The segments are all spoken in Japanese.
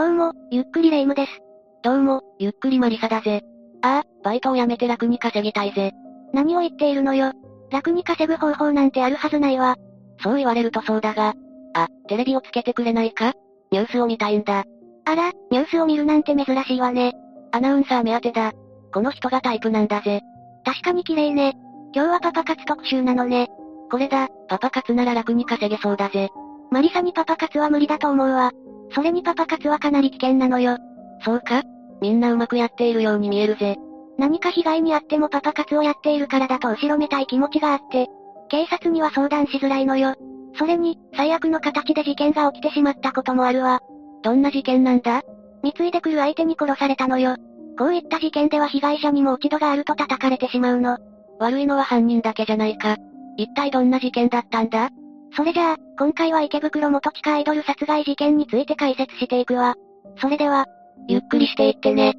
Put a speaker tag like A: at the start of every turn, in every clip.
A: どうも、ゆっくりレ夢ムです。
B: どうも、ゆっくりマリサだぜ。ああ、バイトを辞めて楽に稼ぎたいぜ。
A: 何を言っているのよ。楽に稼ぐ方法なんてあるはずないわ。
B: そう言われるとそうだが。あ、テレビをつけてくれないか？ニュースを見たいんだ。
A: あら、ニュースを見るなんて珍しいわね。
B: アナウンサー目当てだ。この人がタイプなんだぜ。
A: 確かに綺麗ね。今日はパパ活特集なのね。
B: これだ、パパ活なら楽に稼げそうだぜ。
A: マリサにパパ活は無理だと思うわ。それにパパ活はかなり危険なのよ。
B: そうか？みんなうまくやっているように見えるぜ。
A: 何か被害に遭ってもパパ活をやっているからだと後ろめたい気持ちがあって、警察には相談しづらいのよ。それに、最悪の形で事件が起きてしまったこともあるわ。
B: どんな事件なんだ？
A: 貢いでくる相手に殺されたのよ。こういった事件では被害者にも落ち度があると叩かれてしまうの。
B: 悪いのは犯人だけじゃないか。一体どんな事件だったんだ？
A: それじゃあ、今回は池袋元地下アイドル殺害事件について解説していくわ。それでは、
B: ゆっくりしていってね。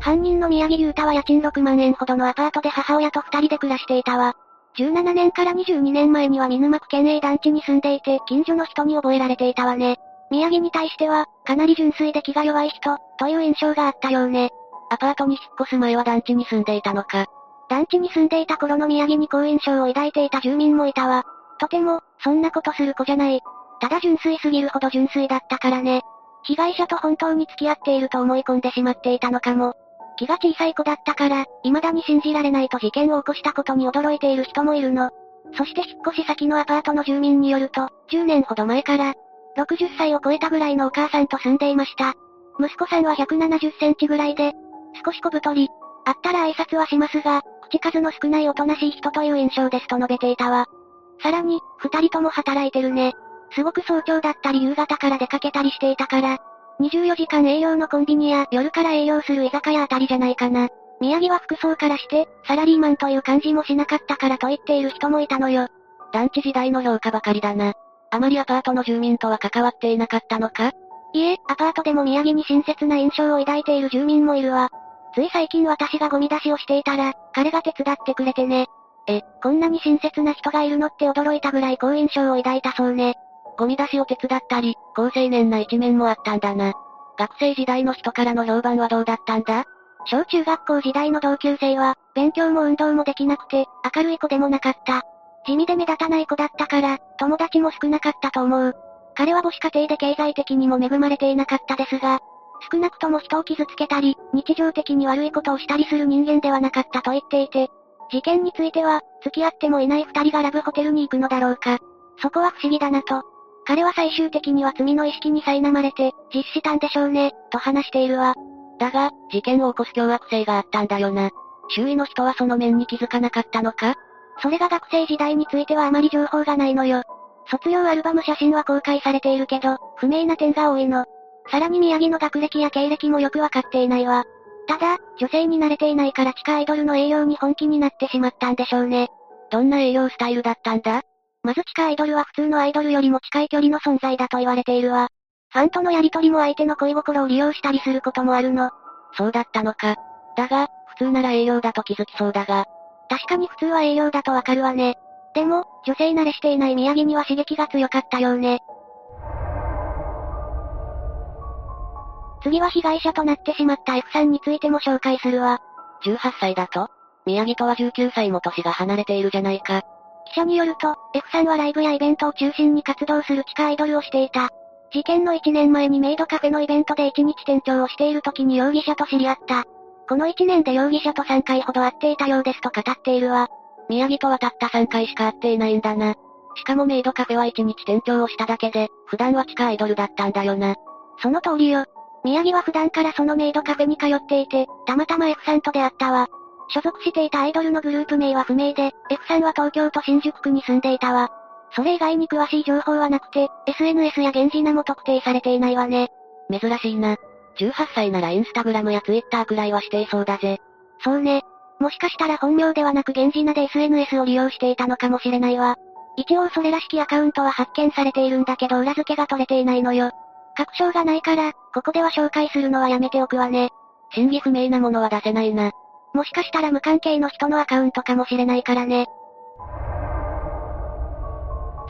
A: 犯人の宮城優太は家賃6万円ほどのアパートで母親と二人で暮らしていたわ。17年から22年前には見沼区県営団地に住んでいて、近所の人に覚えられていたわね。宮城に対しては、かなり純粋で気が弱い人、という印象があったようね。
B: アパートに引っ越す前は団地に住んでいたのか。
A: 団地に住んでいた頃の宮城に好印象を抱いていた住民もいたわ。とても、そんなことする子じゃない。ただ純粋すぎるほど純粋だったからね。被害者と本当に付き合っていると思い込んでしまっていたのかも。気が小さい子だったから、未だに信じられないと事件を起こしたことに驚いている人もいるの。そして引っ越し先のアパートの住民によると、10年ほど前から、60歳を超えたぐらいのお母さんと住んでいました。息子さんは170センチぐらいで、少し小太り。あったら挨拶はしますが、口数の少ないおとなしい人という印象ですと述べていたわ。さらに、二人とも働いてるね。すごく早朝だったり夕方から出かけたりしていたから、24時間営業のコンビニや夜から営業する居酒屋あたりじゃないかな。宮城は服装からして、サラリーマンという感じもしなかったからと言っている人もいたのよ。
B: 団地時代の評価ばかりだな。あまりアパートの住民とは関わっていなかったのか？
A: いえ、アパートでも宮城に親切な印象を抱いている住民もいるわ。つい最近私がゴミ出しをしていたら、彼が手伝ってくれてね。え、こんなに親切な人がいるのって驚いたぐらい好印象を抱いたそうね。
B: ゴミ出しを手伝ったり、高青年な一面もあったんだな。学生時代の人からの評判はどうだったんだ？
A: 小中学校時代の同級生は、勉強も運動もできなくて、明るい子でもなかった。地味で目立たない子だったから、友達も少なかったと思う。彼は母子家庭で経済的にも恵まれていなかったですが、少なくとも人を傷つけたり、日常的に悪いことをしたりする人間ではなかったと言っていて、事件については、付き合ってもいない二人がラブホテルに行くのだろうか。そこは不思議だなと。彼は最終的には罪の意識に苛まれて、実施したんでしょうね、と話しているわ。
B: だが、事件を起こす凶悪性があったんだよな。周囲の人はその面に気づかなかったのか？
A: それが学生時代についてはあまり情報がないのよ。卒業アルバム写真は公開されているけど、不明な点が多いの。さらに宮城の学歴や経歴もよくわかっていないわ。ただ、女性に慣れていないから地下アイドルの営業に本気になってしまったんでしょうね。
B: どんな営業スタイルだったんだ？
A: まず地下アイドルは普通のアイドルよりも近い距離の存在だと言われているわ。ファンとのやりとりも相手の恋心を利用したりすることもあるの。
B: そうだったのか。だが、普通なら営業だと気づきそうだが。
A: 確かに普通は営業だとわかるわね。でも、女性慣れしていない宮城には刺激が強かったようね。次は被害者となってしまった F さんについても紹介するわ。
B: 18歳だと？宮城とは19歳も年が離れているじゃないか。
A: 記者によると、F さんはライブやイベントを中心に活動する地下アイドルをしていた。事件の1年前にメイドカフェのイベントで1日店長をしている時に容疑者と知り合った。この1年で容疑者と3回ほど会っていたようですと語っているわ。
B: 宮城とはたった3回しか会っていないんだな。しかもメイドカフェは1日店長をしただけで、普段は地下アイドルだったんだよな。
A: その通りよ。宮城は普段からそのメイドカフェに通っていて、たまたま F さんと出会ったわ。所属していたアイドルのグループ名は不明で、F さんは東京都新宿区に住んでいたわ。それ以外に詳しい情報はなくて、SNS や現地名も特定されていないわね。
B: 珍しいな。18歳ならインスタグラムやツイッターくらいはしていそうだぜ。
A: そうね。もしかしたら本名ではなく現地名で SNS を利用していたのかもしれないわ。一応それらしきアカウントは発見されているんだけど裏付けが取れていないのよ。確証がないから、ここでは紹介するのはやめておくわね。
B: 真偽不明なものは出せないな。
A: もしかしたら無関係の人のアカウントかもしれないからね。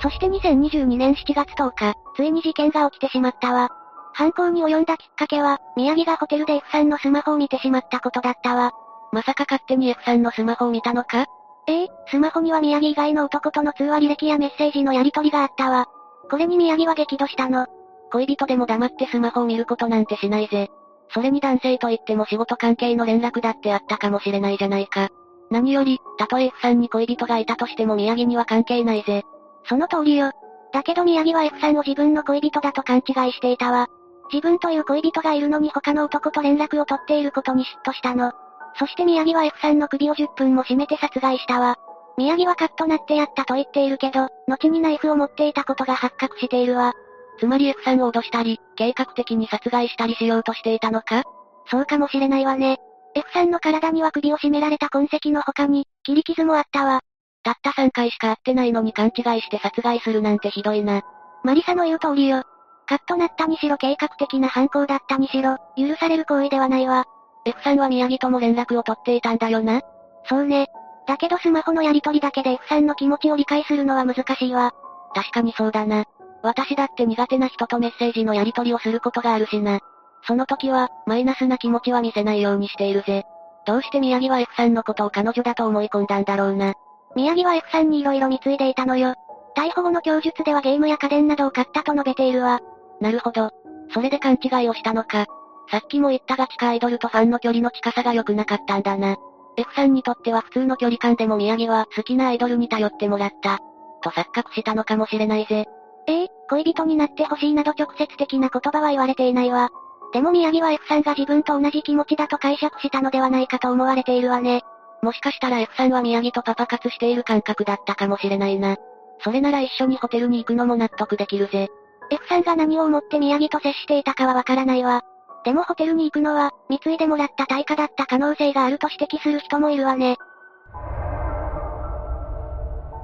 A: そして2022年7月10日、ついに事件が起きてしまったわ。犯行に及んだきっかけは、宮城がホテルで F さんのスマホを見てしまったことだったわ。
B: まさか勝手に F さんのスマホを見たのか？
A: ええ、スマホには宮城以外の男との通話履歴やメッセージのやり取りがあったわ。これに宮城は激怒したの。
B: 恋人でも黙ってスマホを見ることなんてしないぜ。それに男性と言っても仕事関係の連絡だってあったかもしれないじゃないか。何より、たとえ F さんに恋人がいたとしても宮城には関係ないぜ。
A: その通りよ。だけど宮城は F さんを自分の恋人だと勘違いしていたわ。自分という恋人がいるのに他の男と連絡を取っていることに嫉妬したの。そして宮城は F さんの首を10分も絞めて殺害したわ。宮城はカッとなってやったと言っているけど、後にナイフを持っていたことが発覚しているわ。
B: つまり F さんを脅したり、計画的に殺害したりしようとしていたのか？
A: そうかもしれないわね。F さんの体には首を絞められた痕跡の他に、切り傷もあったわ。
B: たった3回しか会ってないのに勘違いして殺害するなんてひどいな。
A: マリサの言う通りよ。カッとなったにしろ計画的な犯行だったにしろ、許される行為ではないわ。
B: F さんは宮城とも連絡を取っていたんだよな。
A: そうね。だけどスマホのやり取りだけで F さんの気持ちを理解するのは難しいわ。
B: 確かにそうだな。私だって苦手な人とメッセージのやり取りをすることがあるしな。その時は、マイナスな気持ちは見せないようにしているぜ。どうして宮城は F さんのことを彼女だと思い込んだんだろうな。
A: 宮城は F さんに色々貢いでいたのよ。逮捕後の供述ではゲームや家電などを買ったと述べているわ。
B: なるほど。それで勘違いをしたのか。さっきも言ったが地下アイドルとファンの距離の近さが良くなかったんだな。F さんにとっては普通の距離感でも宮城は好きなアイドルに頼ってもらった。と錯覚したのかもしれないぜ。
A: ええ？恋人になってほしいなど直接的な言葉は言われていないわ。でも宮城は F さんが自分と同じ気持ちだと解釈したのではないかと思われているわね。
B: もしかしたら F さんは宮城とパパ活している感覚だったかもしれないな。それなら一緒にホテルに行くのも納得できるぜ。
A: F さんが何を思って宮城と接していたかはわからないわ。でもホテルに行くのは、貢いでもらった対価だった可能性があると指摘する人もいるわね。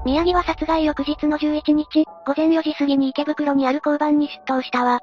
A: 宮城は殺害翌日の11日、午前4時過ぎに池袋にある交番に出頭したわ。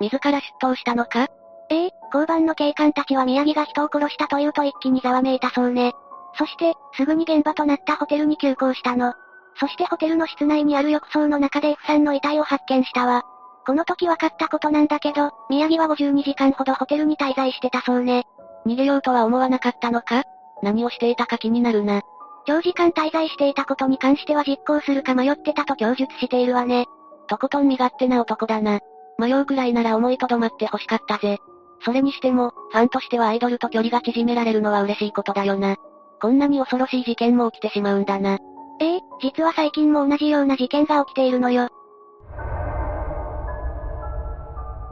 B: 自ら出頭したのか？
A: ええ交番の警官たちは宮城が人を殺したというと一気にざわめいたそうね。そして、すぐに現場となったホテルに急行したの。そしてホテルの室内にある浴槽の中で F さんの遺体を発見したわ。この時分かったことなんだけど、宮城は52時間ほどホテルに滞在してたそうね。
B: 逃げようとは思わなかったのか？何をしていたか気になるな。
A: 長時間滞在していたことに関しては実行するか迷ってたと供述しているわね。
B: とことん身勝手な男だな。迷うくらいなら思いとどまって欲しかったぜ。それにしても、ファンとしてはアイドルと距離が縮められるのは嬉しいことだよな。こんなに恐ろしい事件も起きてしまうんだな。
A: ええ実は最近も同じような事件が起きているのよ。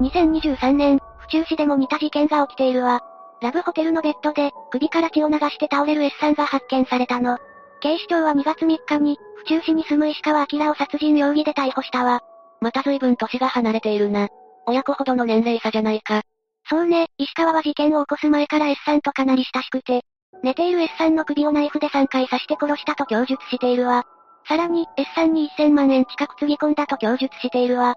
A: 2023年、府中市でも似た事件が起きているわ。ラブホテルのベッドで、首から血を流して倒れる S さんが発見されたの。警視庁は2月3日に、府中市に住む石川明を殺人容疑で逮捕したわ。
B: また随分年が離れているな。親子ほどの年齢差じゃないか。
A: そうね、石川は事件を起こす前から S さんとかなり親しくて、寝ている S さんの首をナイフで3回刺して殺したと供述しているわ。さらに、S さんに1000万円近くつぎ込んだと供述しているわ。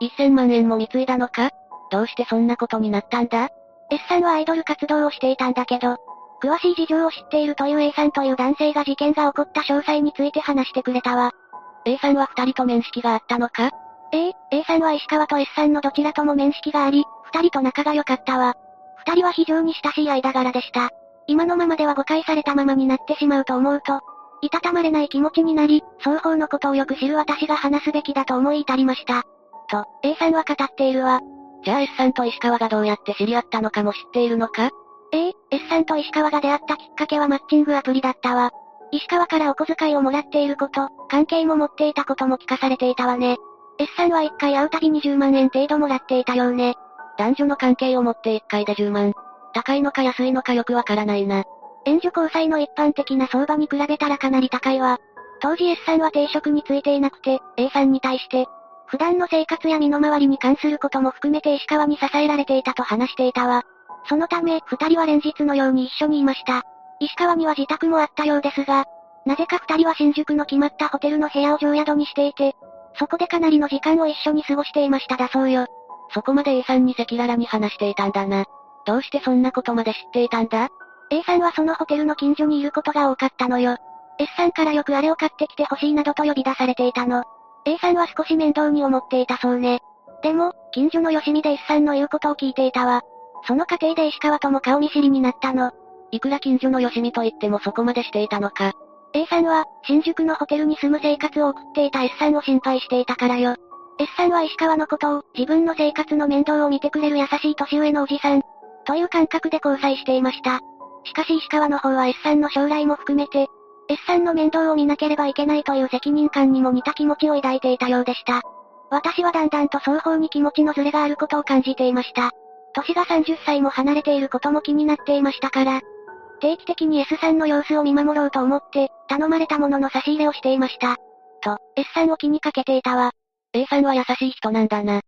B: 1000万円も貢いだのか？どうしてそんなことになったんだ？
A: ?S さんはアイドル活動をしていたんだけど、詳しい事情を知っているという A さんという男性が事件が起こった詳細について話してくれたわ。
B: A さんは二人と面識があったのか？
A: ええ、A さんは石川と S さんのどちらとも面識があり、二人と仲が良かったわ。二人は非常に親しい間柄でした。今のままでは誤解されたままになってしまうと思うと、いたたまれない気持ちになり、双方のことをよく知る私が話すべきだと思い至りました。と、A さんは語っているわ。
B: じゃあ S さんと石川がどうやって知り合ったのかも知っているのか？
A: ええ、S さんと石川が出会ったきっかけはマッチングアプリだったわ。石川からお小遣いをもらっていること、関係も持っていたことも聞かされていたわね。S さんは1回会うたび20万円程度もらっていたようね。
B: 男女の関係を持って1回で10万。高いのか安いのかよくわからないな。
A: 援助交際の一般的な相場に比べたらかなり高いわ。当時 S さんは定職についていなくて、A さんに対して、普段の生活や身の回りに関することも含めて石川に支えられていたと話していたわ。そのため、二人は連日のように一緒にいました。石川には自宅もあったようですが、なぜか二人は新宿の決まったホテルの部屋を常宿にしていて、そこでかなりの時間を一緒に過ごしていましただそうよ。
B: そこまで A さんに赤裸々に話していたんだな。どうしてそんなことまで知っていたんだ
A: ?A さんはそのホテルの近所にいることが多かったのよ。S さんからよくあれを買ってきてほしいなどと呼び出されていたの。A さんは少し面倒に思っていたそうね。でも、近所の吉見で S さんの言うことを聞いていたわ。その過程で石川とも顔見知りになったの。
B: いくら近所の吉見と言ってもそこまでしていたのか。
A: A さんは、新宿のホテルに住む生活を送っていた S さんを心配していたからよ。S さんは石川のことを、自分の生活の面倒を見てくれる優しい年上のおじさん、という感覚で交際していました。しかし石川の方は S さんの将来も含めて、S さんの面倒を見なければいけないという責任感にも似た気持ちを抱いていたようでした。私はだんだんと双方に気持ちのズレがあることを感じていました。年が30歳も離れていることも気になっていましたから、定期的に S さんの様子を見守ろうと思って、頼まれたものの差し入れをしていました。と、S さんを気にかけていたわ。
B: A さんは優しい人なんだな。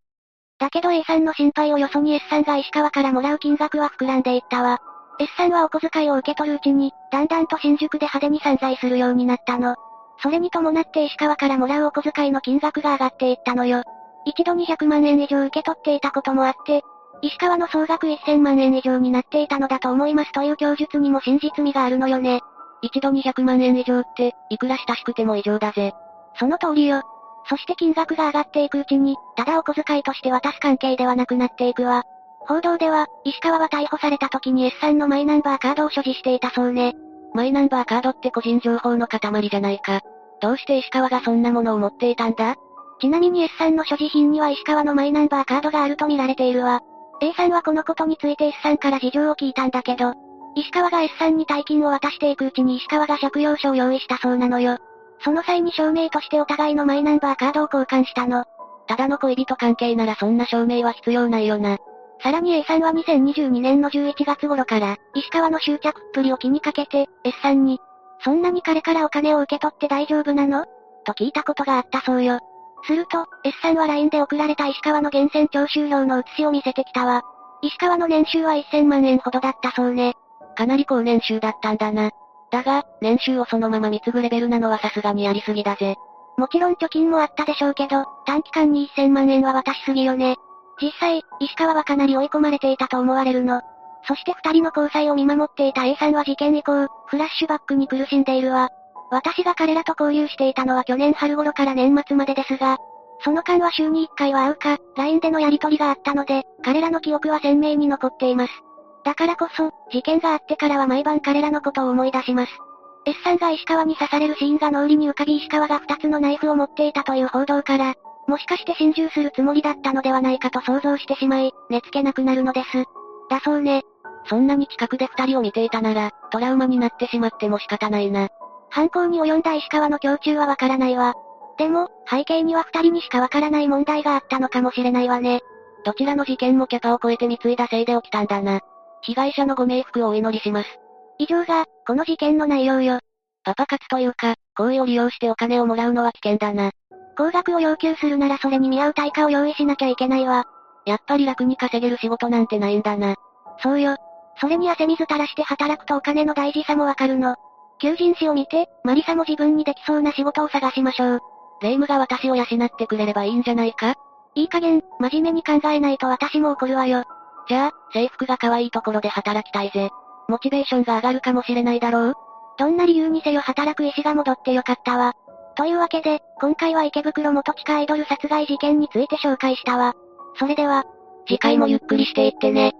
A: だけど A さんの心配をよそに S さんが石川からもらう金額は膨らんでいったわ。S さんはお小遣いを受け取るうちに、だんだんと新宿で派手に散財するようになったの。それに伴って石川からもらうお小遣いの金額が上がっていったのよ。一度200万円以上受け取っていたこともあって、石川の総額1000万円以上になっていたのだと思いますという供述にも真実味があるのよね。
B: 一度200万円以上って、いくら親しくても異常だぜ。
A: その通りよ。そして金額が上がっていくうちに、ただお小遣いとして渡す関係ではなくなっていくわ。報道では、石川は逮捕された時に S さんのマイナンバーカードを所持していたそうね。
B: マイナンバーカードって個人情報の塊じゃないか。どうして石川がそんなものを持っていたんだ？
A: ちなみに S さんの所持品には石川のマイナンバーカードがあると見られているわ。A さんはこのことについて S さんから事情を聞いたんだけど、石川が S さんに大金を渡していくうちに石川が借用書を用意したそうなのよ。その際に証明としてお互いのマイナンバーカードを交換したの。
B: ただの恋人関係ならそんな証明は必要ないよな。
A: さらに A さんは2022年の11月頃から、石川の執着っぷりを気にかけて、S さんに、そんなに彼からお金を受け取って大丈夫なの？と聞いたことがあったそうよ。すると、S さんは LINE で送られた石川の源泉徴収料の写しを見せてきたわ。石川の年収は1000万円ほどだったそうね。
B: かなり高年収だったんだな。だが、年収をそのまま貢ぐレベルなのはさすがにやりすぎだぜ。
A: もちろん貯金もあったでしょうけど、短期間に1000万円は渡しすぎよね。実際、石川はかなり追い込まれていたと思われるの。そして二人の交際を見守っていた A さんは事件以降、フラッシュバックに苦しんでいるわ。私が彼らと交流していたのは去年春頃から年末までですが、その間は週に1回は会うか、LINE でのやり取りがあったので、彼らの記憶は鮮明に残っています。だからこそ、事件があってからは毎晩彼らのことを思い出します。S さんが石川に刺されるシーンが脳裏に浮かび石川が2つのナイフを持っていたという報道から、もしかして心中するつもりだったのではないかと想像してしまい、寝つけなくなるのです。だそうね。
B: そんなに近くで二人を見ていたなら、トラウマになってしまっても仕方ないな。
A: 犯行に及んだ石川の胸中はわからないわ。でも、背景には二人にしかわからない問題があったのかもしれないわね。
B: どちらの事件もキャパを超えて貢いだせいで起きたんだな。被害者のご冥福をお祈りします。
A: 以上が、この事件の内容よ。
B: パパ活というか、行為を利用してお金をもらうのは危険だな。
A: 高額を要求するならそれに見合う対価を用意しなきゃいけないわ。
B: やっぱり楽に稼げる仕事なんてないんだな。
A: そうよ。それに汗水垂らして働くとお金の大事さもわかるの。求人誌を見て、マリサも自分にできそうな仕事を探しましょう。
B: 霊夢が私を養ってくれればいいんじゃないか？
A: いい加減、真面目に考えないと私も怒るわよ。
B: じゃあ、制服が可愛いところで働きたいぜ。モチベーションが上がるかもしれないだろう？
A: どんな理由にせよ働く意志が戻ってよかったわ。というわけで、今回は池袋元地下アイドル殺害事件について紹介したわ。それでは、
B: 次回もゆっくりしていってね。